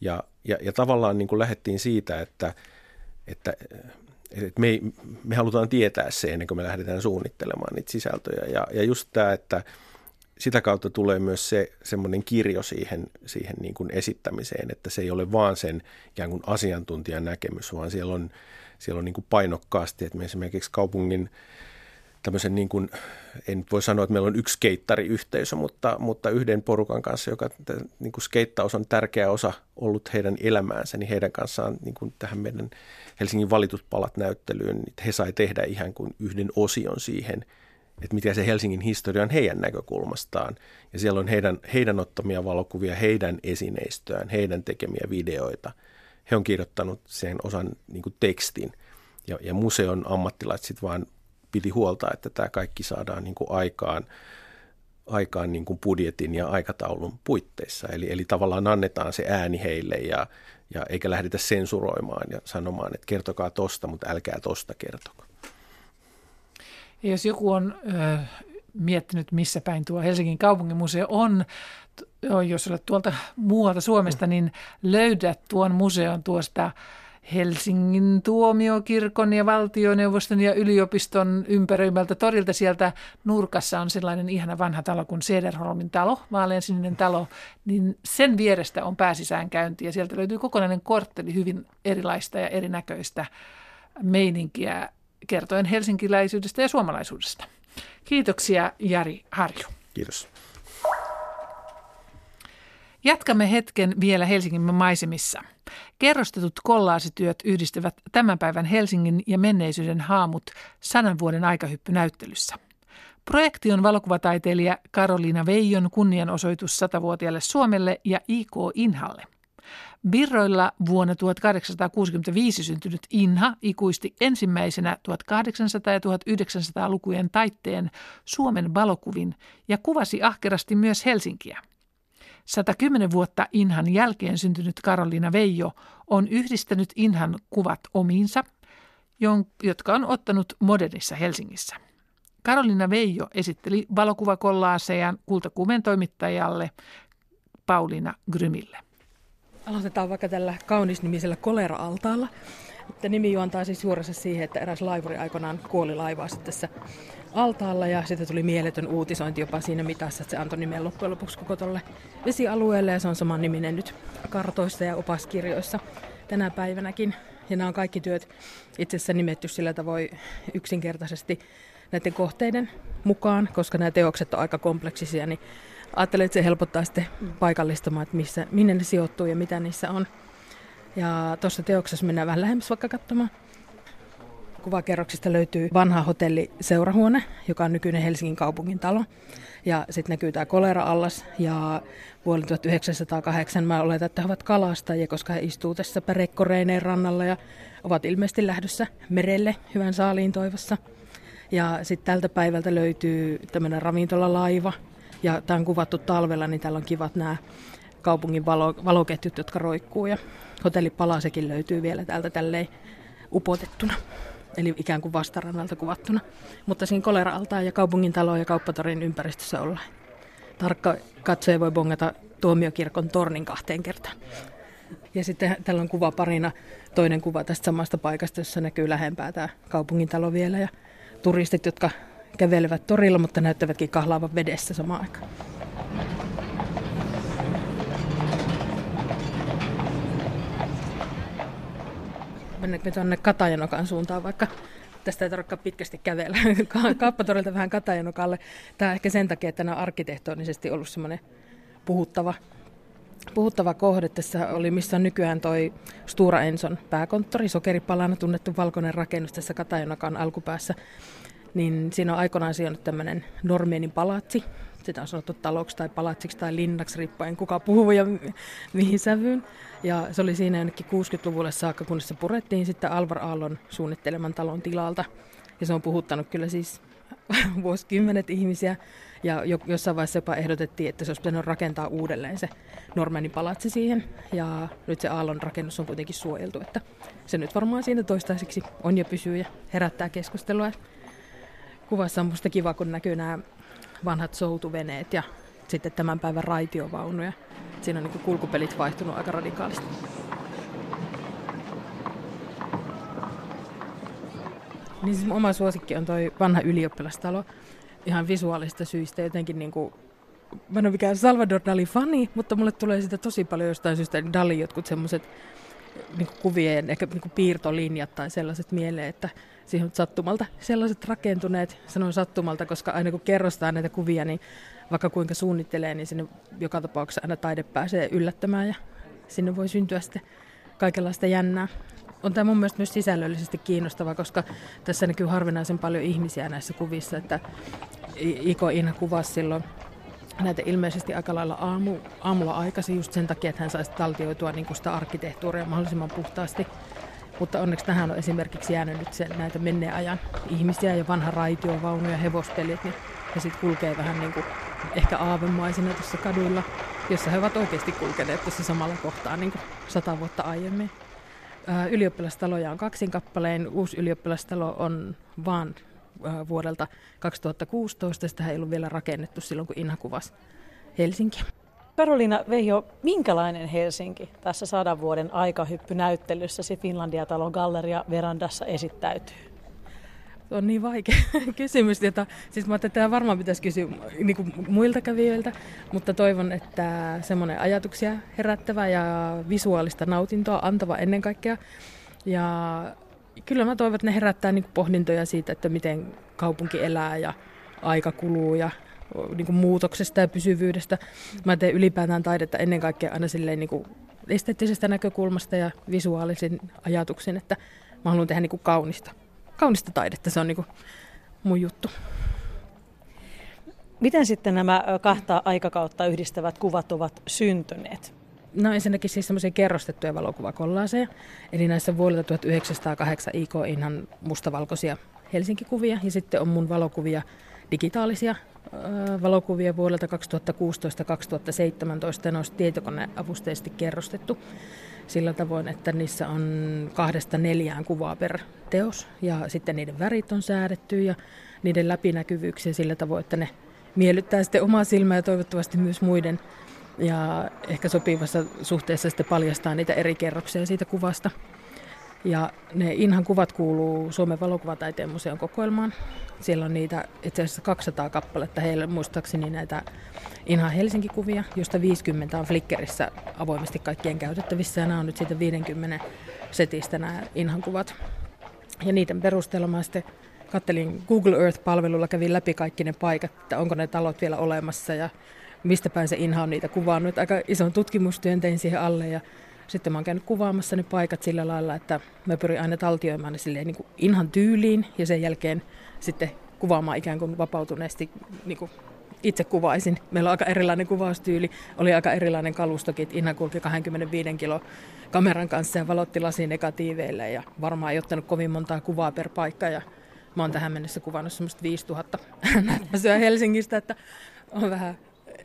Ja, ja, ja tavallaan niin kuin lähdettiin siitä, että, että että me, me halutaan tietää se ennen kuin me lähdetään suunnittelemaan niitä sisältöjä. Ja, ja just tämä, että sitä kautta tulee myös se semmoinen kirjo siihen, siihen niin kuin esittämiseen, että se ei ole vaan sen ikään kuin asiantuntijan näkemys, vaan siellä on, siellä on niin kuin painokkaasti, että me esimerkiksi kaupungin tämmöisen niin kuin, en nyt voi sanoa, että meillä on yksi skeittariyhteisö, mutta, mutta yhden porukan kanssa, joka niin kuin skeittaus on tärkeä osa ollut heidän elämäänsä, niin heidän kanssaan niin kuin tähän meidän Helsingin valitut palat näyttelyyn, niin he sai tehdä ihan kuin yhden osion siihen, että mikä se Helsingin historia on heidän näkökulmastaan. Ja siellä on heidän, heidän ottamia valokuvia, heidän esineistöään, heidän tekemiä videoita. He on kirjoittanut sen osan niin kuin tekstin. Ja, ja museon ammattilaiset sitten vaan piti huolta, että tämä kaikki saadaan niin kuin aikaan, aikaan niin kuin budjetin ja aikataulun puitteissa. Eli, eli tavallaan annetaan se ääni heille ja, ja eikä lähdetä sensuroimaan ja sanomaan, että kertokaa tosta, mutta älkää tosta kertoko. Ja jos joku on ö, miettinyt, missä päin tuo Helsingin kaupunginmuseo on, jos olet tuolta muualta Suomesta, niin löydät tuon museon tuosta Helsingin tuomiokirkon ja valtioneuvoston ja yliopiston ympäröimältä torilta. Sieltä nurkassa on sellainen ihana vanha talo kuin Sederholmin talo, vaaleansininen talo, niin sen vierestä on pääsisäänkäynti ja sieltä löytyy kokonainen kortteli hyvin erilaista ja erinäköistä meininkiä kertoen helsinkiläisyydestä ja suomalaisuudesta. Kiitoksia Jari Harju. Kiitos. Jatkamme hetken vielä Helsingin maisemissa. Kerrostetut kollaasityöt yhdistävät tämän päivän Helsingin ja menneisyyden haamut sadan vuoden aikahyppynäyttelyssä. Projekti on valokuvataiteilija Karoliina Veijon kunnianosoitus satavuotiaalle Suomelle ja IK Inhalle. Birroilla vuonna 1865 syntynyt Inha ikuisti ensimmäisenä 1800- ja 1900-lukujen taitteen Suomen valokuvin ja kuvasi ahkerasti myös Helsinkiä. 110 vuotta Inhan jälkeen syntynyt Karoliina Veijo on yhdistänyt Inhan kuvat omiinsa, jotka on ottanut modernissa Helsingissä. Karolina Veijo esitteli valokuvakollaasejaan kultakuumen toimittajalle Pauliina Grymille. Aloitetaan vaikka tällä kaunisnimisellä kolera-altaalla. Nimi juontaa siis juurensa siihen, että eräs laivuri aikoinaan kuoli laivaa tässä altaalla ja sitten tuli mieletön uutisointi jopa siinä mitassa, että se antoi nimen loppujen lopuksi koko tuolle vesialueelle ja se on saman niminen nyt kartoissa ja opaskirjoissa tänä päivänäkin. Ja nämä on kaikki työt itse asiassa nimetty sillä tavoin yksinkertaisesti näiden kohteiden mukaan, koska nämä teokset on aika kompleksisia, niin ajattelin, että se helpottaa sitten paikallistamaan, että missä, minne ne sijoittuu ja mitä niissä on. Ja tuossa teoksessa mennään vähän lähemmäs vaikka katsomaan. Kuvakerroksista löytyy vanha hotelli Seurahuone, joka on nykyinen Helsingin kaupungin talo. Ja sitten näkyy tämä kolera-allas ja vuonna 1908 mä oletan, että he ovat kalastajia, koska he istuu tässä Pärekkoreineen rannalla ja ovat ilmeisesti lähdössä merelle hyvän saaliin toivossa. Ja sitten tältä päivältä löytyy tämmöinen ravintolalaiva, ja tämä on kuvattu talvella, niin täällä on kivat nämä kaupungin valo, valoketjut, jotka roikkuu. Ja hotelli Palasekin löytyy vielä täältä tälleen upotettuna, eli ikään kuin vastarannalta kuvattuna. Mutta siinä kolera ja kaupungin talo ja kauppatorin ympäristössä ollaan. Tarkka katsoja voi bongata tuomiokirkon tornin kahteen kertaan. Ja sitten täällä on kuva parina, toinen kuva tästä samasta paikasta, jossa näkyy lähempää tämä kaupungin talo vielä ja turistit, jotka kävelevät torilla, mutta näyttävätkin kahlaavan vedessä samaan aikaan. Mennäänkö tuonne Katajanokan suuntaan vaikka? Tästä ei tarvitse pitkästi kävellä. Kauppatorilta vähän Katajanokalle. Tämä ehkä sen takia, että nämä on arkkitehtonisesti ollut semmoinen puhuttava, puhuttava kohde. Tässä oli, missä on nykyään toi Stura Enson pääkonttori, sokeripalana tunnettu valkoinen rakennus tässä Katajanokan alkupäässä niin siinä on aikoinaan sijannut tämmöinen Normeenin palatsi. Sitä on sanottu taloksi tai palatsiksi tai linnaksi, riippuen kuka puhuu ja mihin sävyyn. Ja se oli siinä jonnekin 60-luvulle saakka, kunnes se purettiin sitten Alvar Aallon suunnitteleman talon tilalta. Ja se on puhuttanut kyllä siis vuosikymmenet ihmisiä. Ja jossain vaiheessa jopa ehdotettiin, että se olisi pitänyt rakentaa uudelleen se Normanin palatsi siihen. Ja nyt se Aallon rakennus on kuitenkin suojeltu, että se nyt varmaan siinä toistaiseksi on ja pysyy ja herättää keskustelua kuvassa on musta kiva, kun näkyy nämä vanhat soutuveneet ja sitten tämän päivän raitiovaunuja. Siinä on niin kulkupelit vaihtunut aika radikaalisti. Niin siis oma suosikki on toi vanha ylioppilastalo ihan visuaalista syistä jotenkin niin kuin, mä en ole mikään Salvador Dali-fani, mutta mulle tulee sitä tosi paljon jostain syystä Dali jotkut semmoiset niin kuvien, ehkä niin piirtolinjat tai sellaiset mieleen, että siihen sattumalta sellaiset rakentuneet, sanon sattumalta, koska aina kun kerrostaa näitä kuvia, niin vaikka kuinka suunnittelee, niin sinne joka tapauksessa aina taide pääsee yllättämään ja sinne voi syntyä sitten kaikenlaista jännää. On tämä mun mielestä myös sisällöllisesti kiinnostava, koska tässä näkyy harvinaisen paljon ihmisiä näissä kuvissa, että Iko Ina kuvasi silloin näitä ilmeisesti aika lailla aamu, aamulla aikaisin just sen takia, että hän saisi taltioitua niin sitä arkkitehtuuria mahdollisimman puhtaasti. Mutta onneksi tähän on esimerkiksi jäänyt nyt se, näitä menneen ajan ihmisiä ja vanha raitiovaunu ja hevospelit, niin he sitten kulkee vähän niin kuin ehkä aavemaisina tuossa kaduilla, jossa he ovat oikeasti kulkeneet tuossa samalla kohtaa niin kuin sata vuotta aiemmin. Ylioppilastaloja on kaksin kappaleen. Uusi ylioppilastalo on vaan vuodelta 2016. Sitä ei ollut vielä rakennettu silloin, kun Inha kuvasi Helsinkiä. Karolina Veijo, minkälainen Helsinki tässä sadan vuoden aikahyppynäyttelyssä se Finlandia-talon galleria verandassa esittäytyy? on niin vaikea kysymys, jota siis mä että tämä varmaan pitäisi kysyä niin kuin muilta kävijöiltä, mutta toivon, että semmoinen ajatuksia herättävä ja visuaalista nautintoa antava ennen kaikkea. Ja kyllä mä toivon, että ne herättää niin pohdintoja siitä, että miten kaupunki elää ja aika kuluu ja niin kuin muutoksesta ja pysyvyydestä. Mä teen ylipäätään taidetta ennen kaikkea aina silleen niin kuin esteettisestä näkökulmasta ja visuaalisin ajatuksin, että mä haluan tehdä niin kuin kaunista, kaunista taidetta. Se on niin kuin mun juttu. Miten sitten nämä kahta aikakautta yhdistävät kuvat ovat syntyneet? No ensinnäkin siis semmoisia kerrostettuja valokuvakollaaseja. Eli näissä vuodelta 1908 IK Inhan mustavalkoisia Helsinki-kuvia ja sitten on mun valokuvia, digitaalisia valokuvia vuodelta 2016-2017 ja ne olisi tietokoneavusteisesti kerrostettu sillä tavoin, että niissä on kahdesta neljään kuvaa per teos. Ja sitten niiden värit on säädetty ja niiden läpinäkyvyyksiä sillä tavoin, että ne miellyttää sitten omaa silmää ja toivottavasti myös muiden. Ja ehkä sopivassa suhteessa sitten paljastaa niitä eri kerroksia siitä kuvasta. Ja ne Inhan kuvat kuuluu Suomen valokuvataiteen museon kokoelmaan. Siellä on niitä itse asiassa 200 kappaletta heillä muistaakseni näitä Inhan Helsinki-kuvia, joista 50 on Flickerissä avoimesti kaikkien käytettävissä. Ja nämä on nyt siitä 50 setistä nämä Inhan kuvat. Ja niiden perusteella mä sitten kattelin Google Earth-palvelulla, kävin läpi kaikki ne paikat, että onko ne talot vielä olemassa ja mistä päin se Inha on niitä kuvannut. Aika ison tutkimustyön tein siihen alle ja sitten mä oon käynyt kuvaamassa ne paikat sillä lailla, että mä pyrin aina taltioimaan ne silleen niin kuin Inhan tyyliin ja sen jälkeen sitten kuvaamaan ikään kuin vapautuneesti niin kuin itse kuvaisin. Meillä on aika erilainen kuvaustyyli, oli aika erilainen kalustokin, Inha kulki 25 kilo kameran kanssa ja valotti lasinegatiiveille ja varmaan ei ottanut kovin montaa kuvaa per paikka ja mä oon tähän mennessä kuvannut semmoista 5000 näyttämöä Helsingistä, että on vähän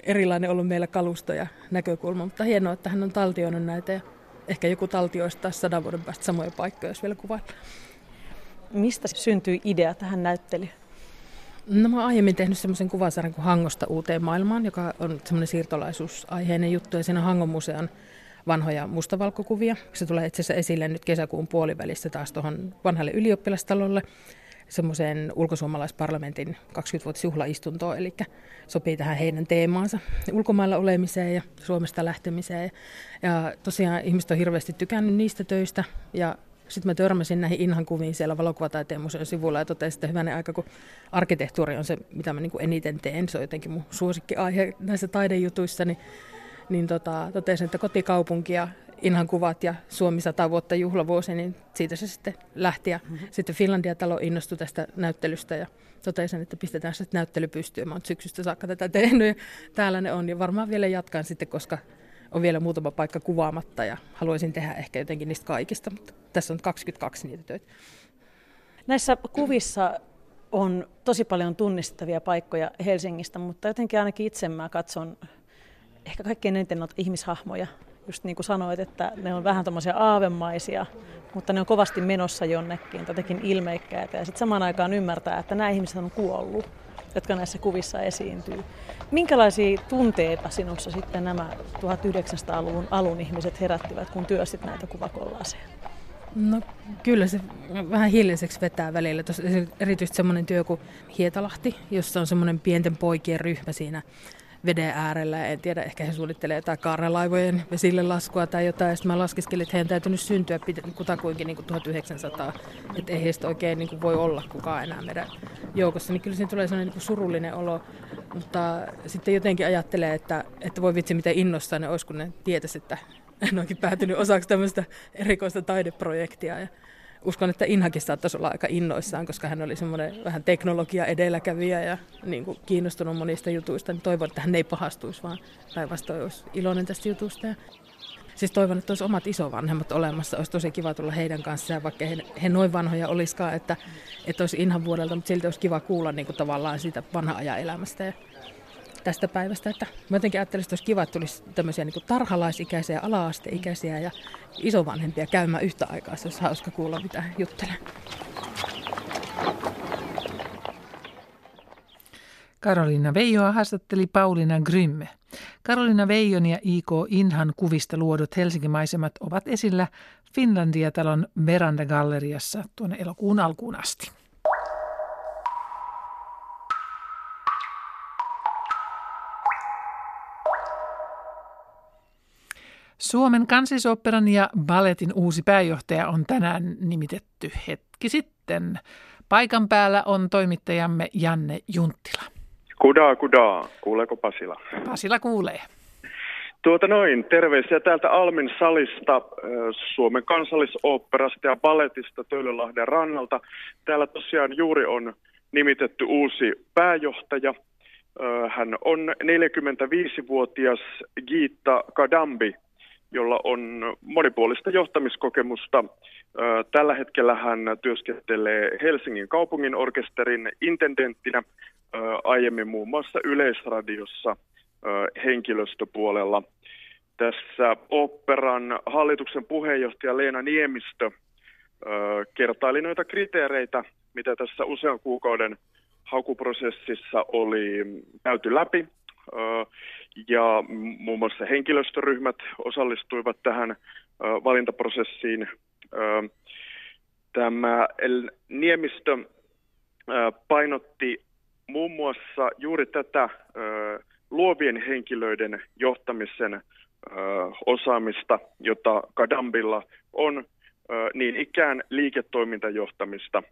erilainen ollut meillä kalusto ja näkökulma, mutta hienoa, että hän on taltioinut näitä ja ehkä joku taltioista taas sadan vuoden päästä samoja paikkoja, jos vielä kuvaa. Mistä syntyi idea tähän näyttelyyn? No mä oon aiemmin tehnyt semmoisen kuvasarjan kuin Hangosta uuteen maailmaan, joka on semmoinen siirtolaisuusaiheinen juttu ja siinä on Hangon museon vanhoja mustavalkokuvia. Se tulee itse asiassa esille nyt kesäkuun puolivälissä taas tuohon vanhalle ylioppilastalolle semmoiseen ulkosuomalaisparlamentin 20-vuotisjuhlaistuntoon, eli sopii tähän heidän teemaansa, ulkomailla olemiseen ja Suomesta lähtemiseen. Ja tosiaan ihmiset on hirveästi tykännyt niistä töistä, ja sitten mä törmäsin näihin Inhan kuviin siellä valokuvataiteen museon sivulla ja totesin, että hyvänä aika, kun arkkitehtuuri on se, mitä mä niin kuin eniten teen, se on jotenkin mun suosikkiaihe näissä taidejutuissa, niin, niin tota, totesin, että kotikaupunkia Inhan kuvat ja Suomi 100 vuotta juhlavuosi, niin siitä se sitten lähti. Ja mm-hmm. sitten Finlandia-talo innostui tästä näyttelystä ja totesin, että pistetään se näyttely pystyyn. Mä oon syksystä saakka tätä tehnyt ja täällä ne on. Ja varmaan vielä jatkan sitten, koska on vielä muutama paikka kuvaamatta ja haluaisin tehdä ehkä jotenkin niistä kaikista, mutta tässä on 22 niitä töitä. Näissä kuvissa on tosi paljon tunnistettavia paikkoja Helsingistä, mutta jotenkin ainakin itse mä katson ehkä kaikkein eniten noita ihmishahmoja, just niin kuin sanoit, että ne on vähän tämmöisiä aavemaisia, mutta ne on kovasti menossa jonnekin, jotenkin ilmeikkäitä. Ja sitten samaan aikaan ymmärtää, että nämä ihmiset on kuollut, jotka näissä kuvissa esiintyy. Minkälaisia tunteita sinussa sitten nämä 1900-luvun alun ihmiset herättivät, kun työstit näitä kuvakollaaseja? No kyllä se vähän hiljaiseksi vetää välillä. Tuossa erityisesti semmoinen työ kuin Hietalahti, jossa on semmoinen pienten poikien ryhmä siinä veden äärellä. En tiedä, ehkä he suunnittelee jotain kaarelaivojen vesille laskua tai jotain. Sitten mä laskeskelin, että heidän täytynyt syntyä kutakuinkin niin kuin 1900. Että ei heistä oikein niin kuin voi olla kukaan enää meidän joukossa. Niin kyllä siinä tulee sellainen niin kuin surullinen olo. Mutta sitten jotenkin ajattelee, että, että voi vitsi miten innostaa ne olisi, kun ne tietäisi, että en oikein päätynyt osaksi tämmöistä erikoista taideprojektia. Ja uskon, että Inhakin saattaisi olla aika innoissaan, koska hän oli semmoinen vähän teknologia edelläkävijä ja niin kuin kiinnostunut monista jutuista. Niin toivon, että hän ei pahastuisi, vaan päinvastoin olisi iloinen tästä jutusta. Ja siis toivon, että olisi omat isovanhemmat olemassa. Olisi tosi kiva tulla heidän kanssaan, vaikka he, he noin vanhoja olisikaan, että, että olisi Inhan vuodelta, mutta silti olisi kiva kuulla niin kuin tavallaan siitä vanha ajan elämästä. Tästä päivästä. Että mä jotenkin ajattelin, että olisi kiva, että tulisi tämmöisiä niin tarhalaisikäisiä, ala-asteikäisiä ja isovanhempia käymään yhtä aikaa. Se olisi hauska kuulla, mitä he juttelevat. Karolina Veijoa haastatteli Pauliina Grymme. Karolina Veijon ja I.K. Inhan kuvista luodut Helsingin maisemat ovat esillä Finlandia-talon Veranda-galleriassa tuonne elokuun alkuun asti. Suomen kansallisoopperan ja balletin uusi pääjohtaja on tänään nimitetty hetki sitten. Paikan päällä on toimittajamme Janne Junttila. Kudaa, kudaa. Kuuleeko Pasila? Pasila kuulee. Tuota noin, terveisiä täältä Almin salista, Suomen kansallisoopperasta ja balletista Töölönlahden rannalta. Täällä tosiaan juuri on nimitetty uusi pääjohtaja. Hän on 45-vuotias Giitta Kadambi, jolla on monipuolista johtamiskokemusta. Tällä hetkellä hän työskentelee Helsingin kaupungin orkesterin intendenttinä, aiemmin muun muassa Yleisradiossa henkilöstöpuolella. Tässä operan hallituksen puheenjohtaja Leena Niemistö kertaili noita kriteereitä, mitä tässä usean kuukauden hakuprosessissa oli käyty läpi. Ja muun muassa henkilöstöryhmät osallistuivat tähän valintaprosessiin. Tämä Niemistö painotti muun muassa juuri tätä luovien henkilöiden johtamisen osaamista, jota Kadambilla on, niin ikään liiketoimintajohtamista.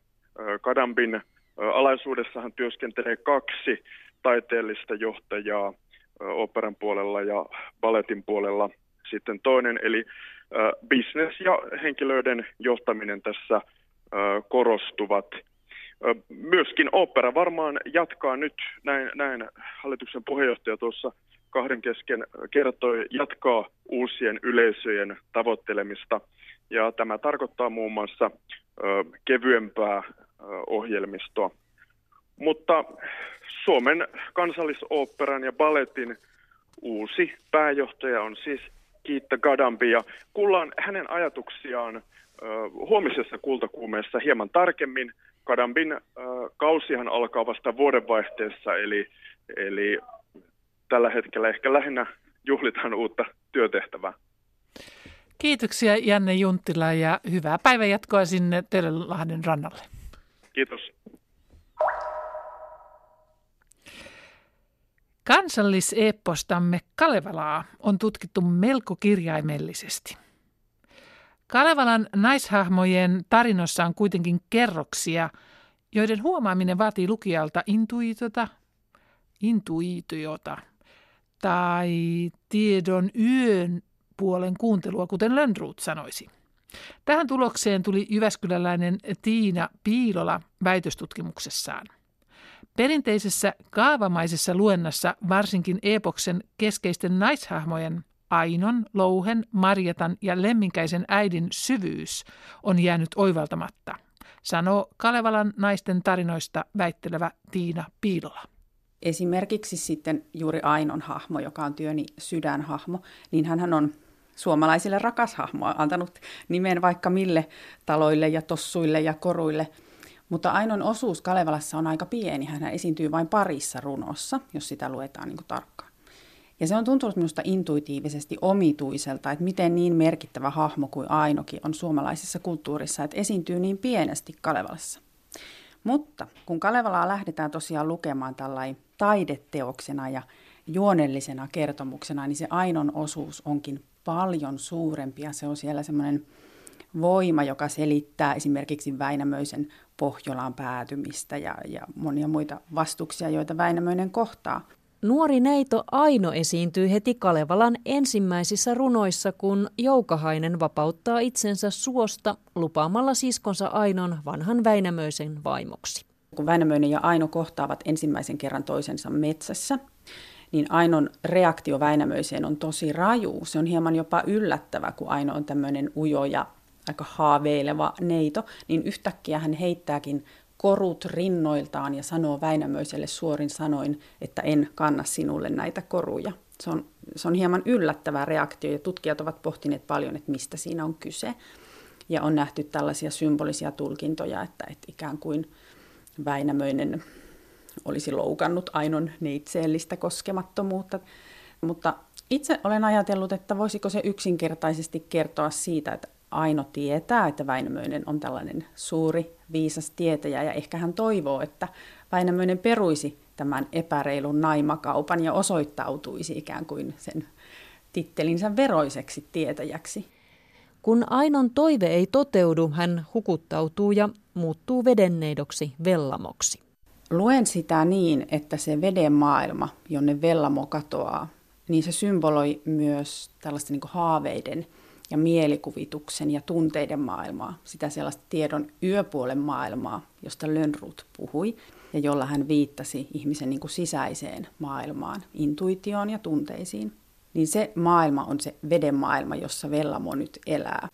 Kadambin alaisuudessahan työskentelee kaksi taiteellista johtajaa operan puolella ja balletin puolella sitten toinen, eli business ja henkilöiden johtaminen tässä korostuvat. Myöskin opera varmaan jatkaa nyt, näin, näin hallituksen puheenjohtaja tuossa kahden kesken kertoi, jatkaa uusien yleisöjen tavoittelemista. Ja tämä tarkoittaa muun muassa kevyempää ohjelmistoa. Mutta Suomen kansallisoopperan ja balletin uusi pääjohtaja on siis Kiitta Gadambi ja kuullaan hänen ajatuksiaan huomisessa kultakuumeessa hieman tarkemmin. Kadambin kausihan alkaa vasta vuodenvaihteessa, eli, eli tällä hetkellä ehkä lähinnä juhlitaan uutta työtehtävää. Kiitoksia Janne Junttila ja hyvää päivänjatkoa sinne Töölönlahden rannalle. Kiitos. Kansalliseeppostamme Kalevalaa on tutkittu melko kirjaimellisesti. Kalevalan naishahmojen tarinoissa on kuitenkin kerroksia, joiden huomaaminen vaatii lukijalta intuitiota, intuitiota tai tiedon yön puolen kuuntelua, kuten Lönnruut sanoisi. Tähän tulokseen tuli jyväskyläläinen Tiina Piilola väitöstutkimuksessaan. Perinteisessä kaavamaisessa luennassa varsinkin epoksen keskeisten naishahmojen Ainon, Louhen, Marjatan ja Lemminkäisen äidin syvyys on jäänyt oivaltamatta, sanoo Kalevalan naisten tarinoista väittelevä Tiina Piilola. Esimerkiksi sitten juuri Ainon hahmo, joka on työni sydänhahmo, niin hän on suomalaisille rakas hahmo, antanut nimen vaikka mille taloille ja tossuille ja koruille – mutta Ainon osuus Kalevalassa on aika pieni. Hän esiintyy vain parissa runossa, jos sitä luetaan niin tarkkaan. Ja se on tuntunut minusta intuitiivisesti omituiselta, että miten niin merkittävä hahmo kuin Ainokin on suomalaisessa kulttuurissa, että esiintyy niin pienesti Kalevalassa. Mutta kun Kalevalaa lähdetään tosiaan lukemaan tällainen taideteoksena ja juonellisena kertomuksena, niin se Ainon osuus onkin paljon suurempi ja se on siellä semmoinen voima, joka selittää esimerkiksi Väinämöisen Pohjolaan päätymistä ja, ja monia muita vastuksia, joita Väinämöinen kohtaa. Nuori neito Aino esiintyy heti Kalevalan ensimmäisissä runoissa, kun Joukahainen vapauttaa itsensä suosta lupaamalla siskonsa Ainon vanhan Väinämöisen vaimoksi. Kun Väinämöinen ja Aino kohtaavat ensimmäisen kerran toisensa metsässä, niin Ainon reaktio Väinämöiseen on tosi raju. Se on hieman jopa yllättävä, kun Aino on tämmöinen ujo ja aika haaveileva neito, niin yhtäkkiä hän heittääkin korut rinnoiltaan ja sanoo Väinämöiselle suorin sanoin, että en kanna sinulle näitä koruja. Se on, se on hieman yllättävä reaktio ja tutkijat ovat pohtineet paljon, että mistä siinä on kyse. Ja on nähty tällaisia symbolisia tulkintoja, että, että ikään kuin Väinämöinen olisi loukannut Ainon neitseellistä koskemattomuutta. Mutta itse olen ajatellut, että voisiko se yksinkertaisesti kertoa siitä, että Aino tietää, että Väinämöinen on tällainen suuri, viisas tietäjä ja ehkä hän toivoo, että Väinämöinen peruisi tämän epäreilun naimakaupan ja osoittautuisi ikään kuin sen tittelinsä veroiseksi tietäjäksi. Kun Ainon toive ei toteudu, hän hukuttautuu ja muuttuu vedenneidoksi Vellamoksi. Luen sitä niin, että se veden maailma, jonne Vellamo katoaa, niin se symboloi myös tällaista niin haaveiden ja mielikuvituksen ja tunteiden maailmaa, sitä sellaista tiedon yöpuolen maailmaa, josta Lönnrut puhui ja jolla hän viittasi ihmisen niin kuin sisäiseen maailmaan, intuitioon ja tunteisiin. Niin se maailma on se veden maailma, jossa Vellamo nyt elää.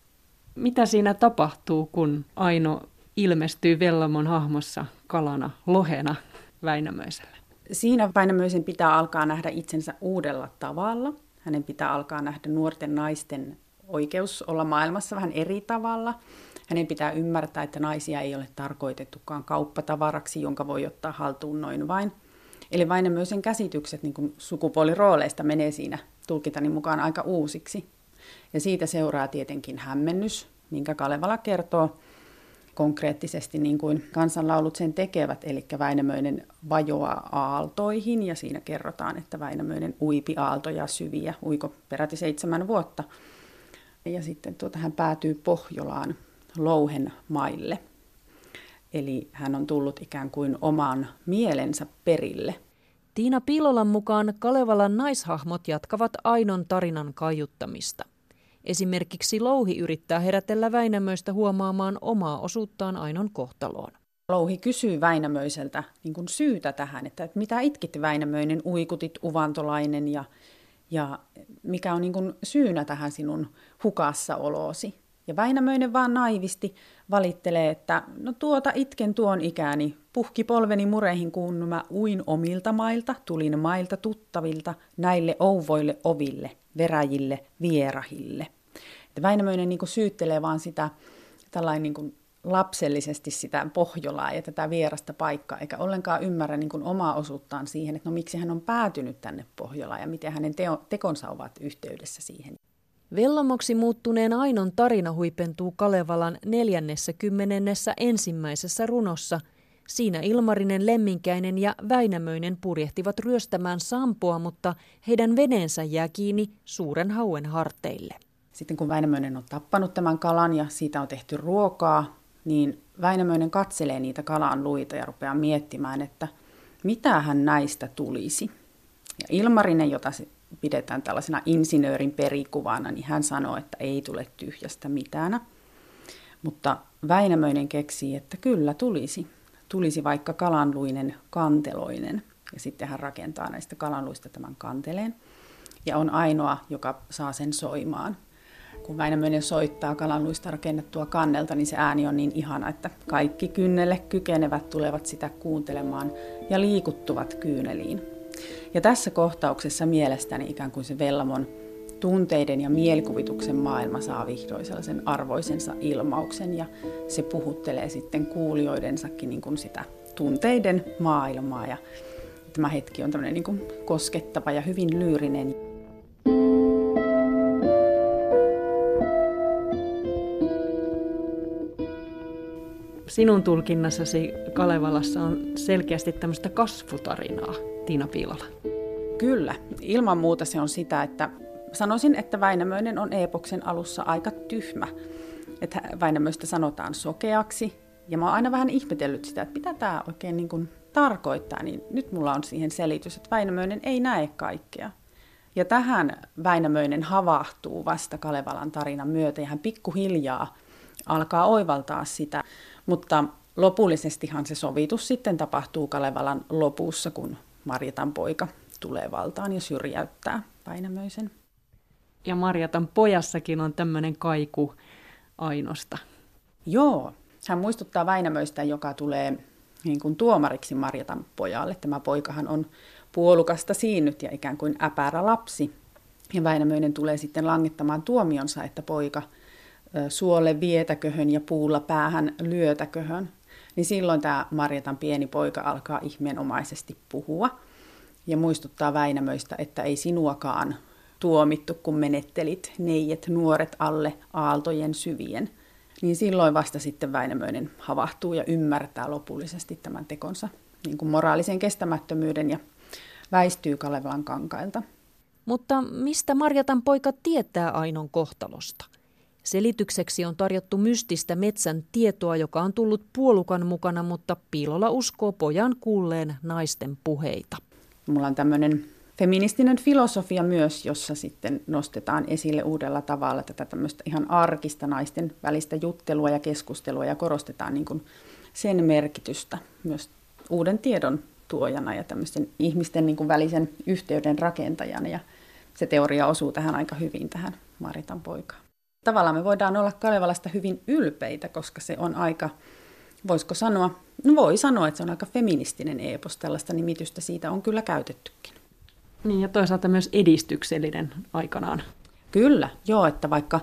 Mitä siinä tapahtuu, kun Aino ilmestyy Vellamon hahmossa kalana, lohena Väinämöiselle? Siinä Väinämöisen pitää alkaa nähdä itsensä uudella tavalla. Hänen pitää alkaa nähdä nuorten naisten oikeus olla maailmassa vähän eri tavalla. Hänen pitää ymmärtää, että naisia ei ole tarkoitettukaan kauppatavaraksi, jonka voi ottaa haltuun noin vain. Eli Väinämöisen käsitykset niin sukupuolirooleista menee siinä tulkitani mukaan aika uusiksi. Ja siitä seuraa tietenkin hämmennys, minkä Kalevala kertoo konkreettisesti niin kuin kansanlaulut sen tekevät, eli Väinämöinen vajoaa aaltoihin ja siinä kerrotaan, että Väinämöinen uipi aaltoja syviä, uiko peräti seitsemän vuotta. Ja sitten tuota, hän päätyy Pohjolaan Louhen maille. Eli hän on tullut ikään kuin oman mielensä perille. Tiina Piilolan mukaan Kalevalan naishahmot jatkavat Ainon tarinan kaiuttamista. Esimerkiksi Louhi yrittää herätellä Väinämöistä huomaamaan omaa osuuttaan Ainon kohtaloon. Louhi kysyy Väinämöiseltä niin kuin syytä tähän, että, että mitä itkit Väinämöinen, uikutit uvantolainen ja, ja mikä on niin kuin syynä tähän sinun hukassaoloosi. Ja Väinämöinen vaan naivisti valittelee, että no tuota itken tuon ikäni, puhki polveni mureihin kun mä uin omilta mailta, tulin mailta tuttavilta, näille ouvoille oville, veräjille, vierahille. Että Väinämöinen niin syyttelee vaan sitä tällainen niin lapsellisesti sitä Pohjolaa ja tätä vierasta paikkaa, eikä ollenkaan ymmärrä niin kuin omaa osuuttaan siihen, että no miksi hän on päätynyt tänne Pohjolaan ja miten hänen teo, tekonsa ovat yhteydessä siihen. Vellamoksi muuttuneen Ainon tarina huipentuu Kalevalan neljännessä kymmenennessä ensimmäisessä runossa. Siinä Ilmarinen Lemminkäinen ja Väinämöinen purjehtivat ryöstämään Sampoa, mutta heidän veneensä jää kiinni suuren hauen harteille. Sitten kun Väinämöinen on tappanut tämän kalan ja siitä on tehty ruokaa, niin Väinämöinen katselee niitä kalan luita ja rupeaa miettimään, että mitä hän näistä tulisi. Ja Ilmarinen, jota pidetään tällaisena insinöörin perikuvana, niin hän sanoo, että ei tule tyhjästä mitään. Mutta Väinämöinen keksii, että kyllä tulisi. Tulisi vaikka kalanluinen kanteloinen. Ja sitten hän rakentaa näistä kalanluista tämän kanteleen. Ja on ainoa, joka saa sen soimaan. Kun Väinämöinen soittaa kalanluista rakennettua kannelta, niin se ääni on niin ihana, että kaikki kynnelle kykenevät tulevat sitä kuuntelemaan ja liikuttuvat kyyneliin. Ja tässä kohtauksessa mielestäni ikään kuin se Vellamon tunteiden ja mielikuvituksen maailma saa vihdoin sellaisen arvoisensa ilmauksen ja se puhuttelee sitten kuulijoidensakin niin kuin sitä tunteiden maailmaa ja tämä hetki on tämmöinen niin kuin koskettava ja hyvin lyyrinen. Sinun tulkinnassasi Kalevalassa on selkeästi tämmöistä kasvutarinaa. Tiina Piilola? Kyllä, ilman muuta se on sitä, että sanoisin, että Väinämöinen on epoksen alussa aika tyhmä. Että Väinämöistä sanotaan sokeaksi, ja mä oon aina vähän ihmetellyt sitä, että mitä tämä oikein niin kuin tarkoittaa, niin nyt mulla on siihen selitys, että Väinämöinen ei näe kaikkea. Ja tähän Väinämöinen havahtuu vasta Kalevalan tarinan myötä, ja hän pikkuhiljaa alkaa oivaltaa sitä. Mutta lopullisestihan se sovitus sitten tapahtuu Kalevalan lopussa, kun Marjatan poika tulee valtaan ja syrjäyttää Väinämöisen. Ja Marjatan pojassakin on tämmöinen kaiku Ainosta. Joo, hän muistuttaa Väinämöistä, joka tulee niin kuin tuomariksi Marjatan pojalle. Tämä poikahan on puolukasta siinnyt ja ikään kuin äpärä lapsi. Ja Väinämöinen tulee sitten langittamaan tuomionsa, että poika suolle vietäköhön ja puulla päähän lyötäköhön niin silloin tämä Marjatan pieni poika alkaa ihmeenomaisesti puhua ja muistuttaa Väinämöistä, että ei sinuakaan tuomittu, kun menettelit neijet nuoret alle aaltojen syvien. Niin silloin vasta sitten Väinämöinen havahtuu ja ymmärtää lopullisesti tämän tekonsa niin kuin moraalisen kestämättömyyden ja väistyy Kalevalan kankailta. Mutta mistä Marjatan poika tietää Ainon kohtalosta? Selitykseksi on tarjottu mystistä metsän tietoa, joka on tullut puolukan mukana, mutta Piilola uskoo pojan kuulleen naisten puheita. Mulla on tämmöinen feministinen filosofia myös, jossa sitten nostetaan esille uudella tavalla tätä tämmöistä ihan arkista naisten välistä juttelua ja keskustelua ja korostetaan niin kuin sen merkitystä myös uuden tiedon tuojana ja tämmöisten ihmisten niin kuin välisen yhteyden rakentajana ja se teoria osuu tähän aika hyvin tähän Maritan poikaan. Tavallaan me voidaan olla Kalevalasta hyvin ylpeitä, koska se on aika, voisiko sanoa, no voi sanoa, että se on aika feministinen epos, tällaista nimitystä siitä on kyllä käytettykin. Niin ja toisaalta myös edistyksellinen aikanaan. Kyllä, joo, että vaikka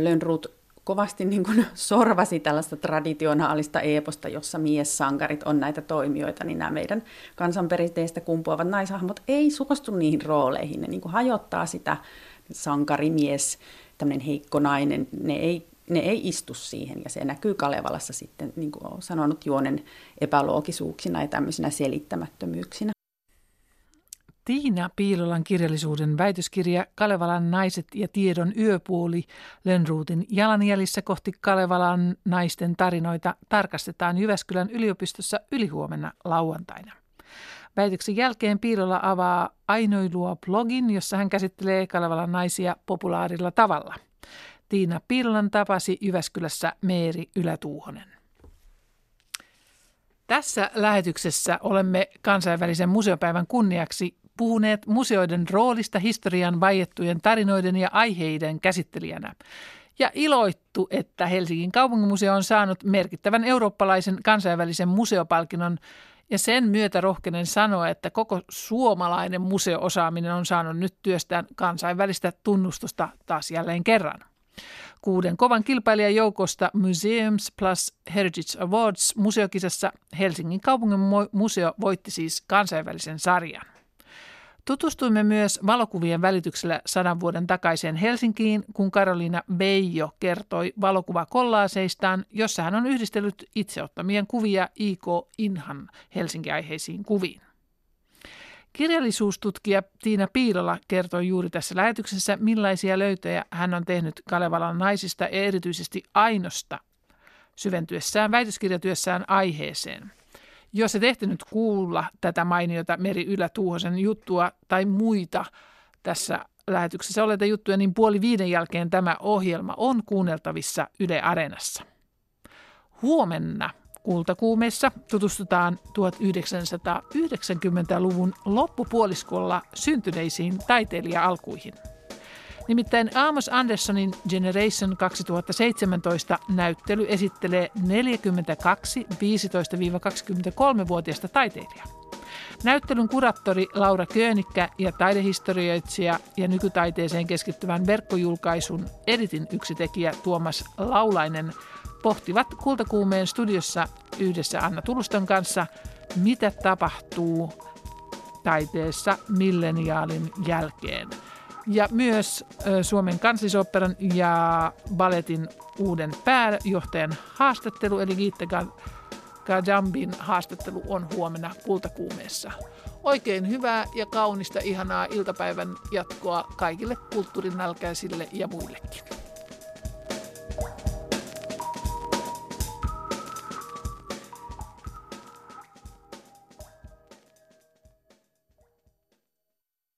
Lönnrut kovasti niin kuin sorvasi tällaista traditionaalista eeposta, jossa miessankarit on näitä toimijoita, niin nämä meidän kansanperinteistä kumpuavat naishahmot ei suostu niihin rooleihin. Ne niin kuin hajottaa sitä sankarimies, tämmöinen heikko nainen, ne ei, ne ei istu siihen ja se näkyy Kalevalassa sitten, niin kuin olen sanonut, juonen epäloogisuuksina ja tämmöisinä selittämättömyyksinä. Tiina Piilolan kirjallisuuden väitöskirja Kalevalan naiset ja tiedon yöpuoli Lönnruutin jalanjäljissä kohti Kalevalan naisten tarinoita tarkastetaan Jyväskylän yliopistossa ylihuomenna lauantaina. Väitöksen jälkeen Piilola avaa Ainoilua blogin, jossa hän käsittelee Kalevalan naisia populaarilla tavalla. Tiina Piilolan tapasi Jyväskylässä Meeri Ylätuuhonen. Tässä lähetyksessä olemme kansainvälisen museopäivän kunniaksi puhuneet museoiden roolista historian vaiettujen tarinoiden ja aiheiden käsittelijänä. Ja iloittu, että Helsingin kaupunginmuseo on saanut merkittävän eurooppalaisen kansainvälisen museopalkinnon ja sen myötä rohkenen sanoa, että koko suomalainen museoosaaminen on saanut nyt työstään kansainvälistä tunnustusta taas jälleen kerran. Kuuden kovan kilpailijan joukosta Museums plus Heritage Awards museokisassa Helsingin kaupungin museo voitti siis kansainvälisen sarjan. Tutustuimme myös valokuvien välityksellä sadan vuoden takaiseen Helsinkiin, kun Karoliina Beijo kertoi valokuvakollaaseistaan, jossa hän on yhdistellyt itseottamien kuvia IK Inhan Helsinki-aiheisiin kuviin. Kirjallisuustutkija Tiina Piilola kertoi juuri tässä lähetyksessä, millaisia löytöjä hän on tehnyt Kalevalan naisista ja erityisesti Ainosta syventyessään väitöskirjatyössään aiheeseen – jos et ehtinyt kuulla tätä mainiota Meri Ylä-Tuuhosen juttua tai muita tässä lähetyksessä oleta juttuja, niin puoli viiden jälkeen tämä ohjelma on kuunneltavissa Yle Areenassa. Huomenna Kultakuumeessa tutustutaan 1990-luvun loppupuoliskolla syntyneisiin taiteilija-alkuihin. Nimittäin Amos Andersonin Generation 2017 näyttely esittelee 42 15-23-vuotiaista taiteilijaa. Näyttelyn kuraattori Laura Köönikkä ja taidehistorioitsija ja nykytaiteeseen keskittyvän verkkojulkaisun editin yksitekijä Tuomas Laulainen pohtivat Kultakuumeen studiossa yhdessä Anna Tuluston kanssa, mitä tapahtuu taiteessa milleniaalin jälkeen – ja myös Suomen kansallisoperan ja balletin uuden pääjohtajan haastattelu, eli Gitte Kajambin haastattelu on huomenna kultakuumeessa. Oikein hyvää ja kaunista, ihanaa iltapäivän jatkoa kaikille kulttuurinälkäisille ja muillekin.